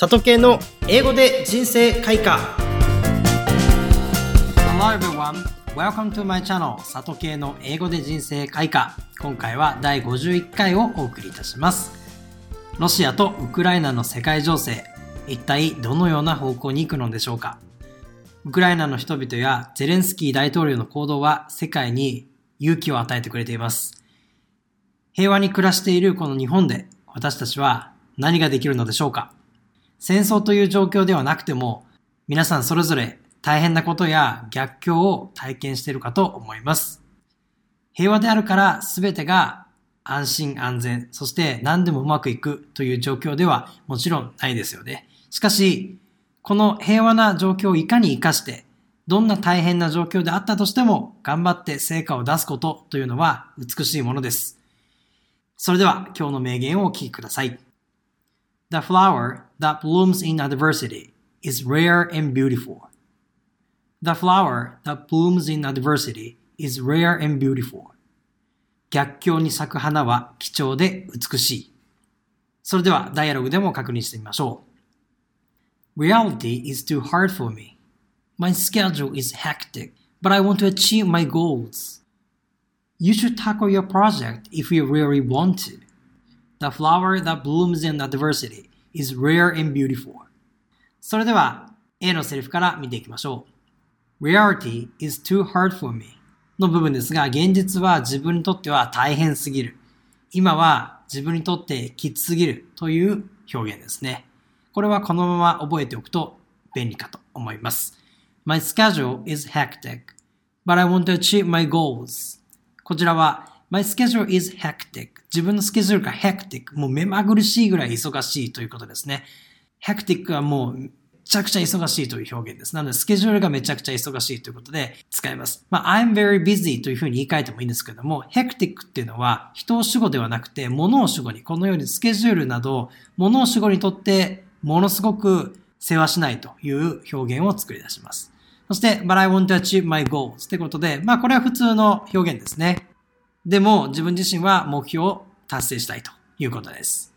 里系の英語で人生開花。Hello everyone, welcome to my channel 里系の英語で人生開花。今回は第51回をお送りいたします。ロシアとウクライナの世界情勢一体どのような方向に行くのでしょうか？ウクライナの人々やゼレンスキー大統領の行動は世界に勇気を与えてくれています。平和に暮らしているこの日本で私たちは何ができるのでしょうか？戦争という状況ではなくても、皆さんそれぞれ大変なことや逆境を体験しているかと思います。平和であるから全てが安心安全、そして何でもうまくいくという状況ではもちろんないですよね。しかし、この平和な状況をいかに活かして、どんな大変な状況であったとしても頑張って成果を出すことというのは美しいものです。それでは今日の名言をお聞きください。The flower that blooms in adversity is rare and beautiful. The flower that blooms in adversity is rare and beautiful. 逆境に咲く花は貴重で美しい。それではダイアログでも確認してみましょう。Reality is too hard for me. My schedule is hectic, but I want to achieve my goals. You should tackle your project if you really want to. The flower that blooms in adversity is rare and beautiful. それでは A のセリフから見ていきましょう。Reality is too hard for me の部分ですが、現実は自分にとっては大変すぎる。今は自分にとってきつすぎるという表現ですね。これはこのまま覚えておくと便利かと思います。My schedule is hectic, but I want to achieve my goals. こちらは My schedule is hectic. 自分のスケジュールが hectic。もう目まぐるしいぐらい忙しいということですね。hectic はもうめちゃくちゃ忙しいという表現です。なので、スケジュールがめちゃくちゃ忙しいということで使います。まあ、I'm very busy というふうに言い換えてもいいんですけども、hectic っていうのは人を主語ではなくて、物を主語に、このようにスケジュールなど、物を主語にとってものすごく世話しないという表現を作り出します。そして、but I want to achieve my goals ってことで、まあこれは普通の表現ですね。でも自分自身は目標を達成したいということです。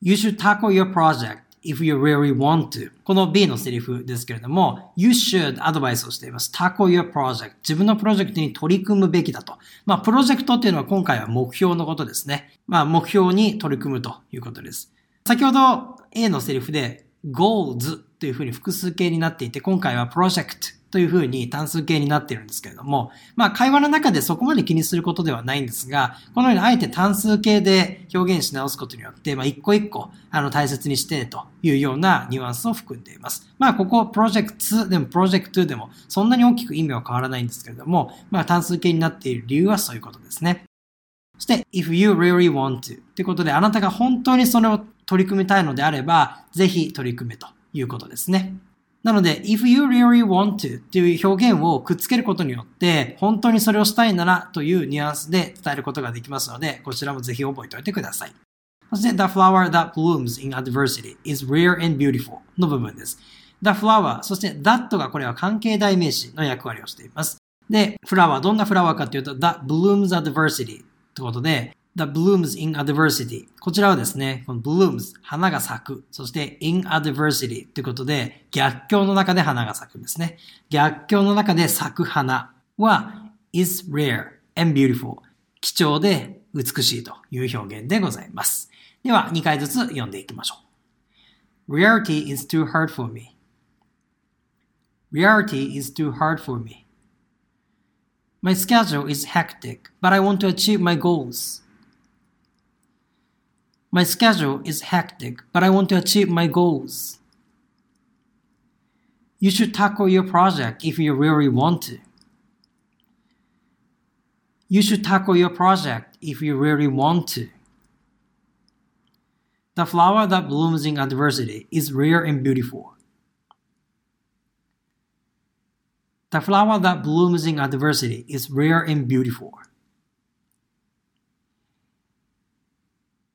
You should tackle your project if you really want to. この B のセリフですけれども、You should アドバイスをしています。tackle your project. 自分のプロジェクトに取り組むべきだと。まあ、プロジェクトっていうのは今回は目標のことですね。まあ、目標に取り組むということです。先ほど A のセリフで goals というふうに複数形になっていて、今回は project というふうに単数形になっているんですけれども、まあ会話の中でそこまで気にすることではないんですが、このようにあえて単数形で表現し直すことによって、まあ一個一個あの大切にしてというようなニュアンスを含んでいます。まあここプロジェクト2でもプロジェクト2でもそんなに大きく意味は変わらないんですけれども、まあ単数形になっている理由はそういうことですね。そして、if you really want to ということで、あなたが本当にそれを取り組みたいのであれば、ぜひ取り組めということですね。なので、if you really want to っていう表現をくっつけることによって、本当にそれをしたいならというニュアンスで伝えることができますので、こちらもぜひ覚えておいてください。そして、the flower that blooms in adversity is rare and beautiful の部分です。the flower、そして that がこれは関係代名詞の役割をしています。で、フラワー、どんなフラワーかというと、that blooms adversity ということで、the blooms in adversity こちらはですね、この blooms 花が咲く。そして in adversity ということで逆境の中で花が咲くんですね。逆境の中で咲く花は is rare and beautiful 貴重で美しいという表現でございます。では2回ずつ読んでいきましょう。Reality is too hard for me. Reality is too hard for me. My schedule is hectic, but I want to achieve my goals. My schedule is hectic, but I want to achieve my goals. You should tackle your project if you really want to. You should tackle your project if you really want to. The flower that blooms in adversity is rare and beautiful. The flower that blooms in adversity is rare and beautiful.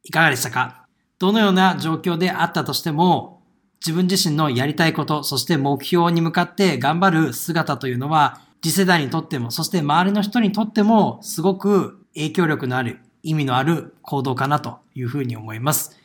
いかがでしたか？どのような状況であったとしても、自分自身のやりたいこと、そして目標に向かって頑張る姿というのは、次世代にとっても、そして周りの人にとっても、すごく影響力のある、意味のある行動かなというふうに思います。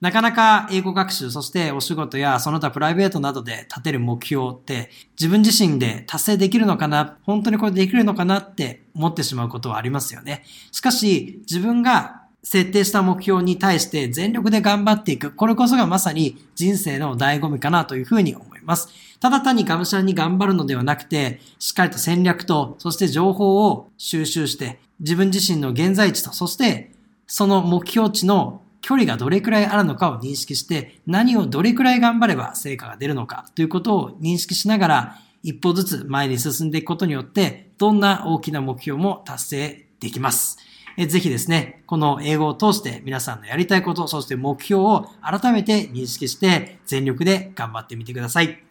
なかなか英語学習、そしてお仕事やその他プライベートなどで立てる目標って自分自身で達成できるのかな本当にこれできるのかなって思ってしまうことはありますよね。しかし自分が設定した目標に対して全力で頑張っていく。これこそがまさに人生の醍醐味かなというふうに思います。ただ単にがむしゃらに頑張るのではなくて、しっかりと戦略と、そして情報を収集して、自分自身の現在地と、そしてその目標値の距離がどれくらいあるのかを認識して、何をどれくらい頑張れば成果が出るのかということを認識しながら、一歩ずつ前に進んでいくことによって、どんな大きな目標も達成できます。えぜひですね、この英語を通して皆さんのやりたいこと、そして目標を改めて認識して全力で頑張ってみてください。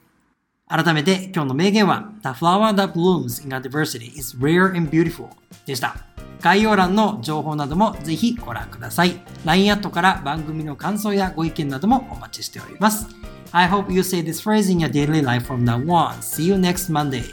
改めて今日の名言は The flower that blooms in adversity is rare and beautiful でした。概要欄の情報などもぜひご覧ください。LINE アットから番組の感想やご意見などもお待ちしております。I hope you say this phrase in your daily life from now on. See you next Monday.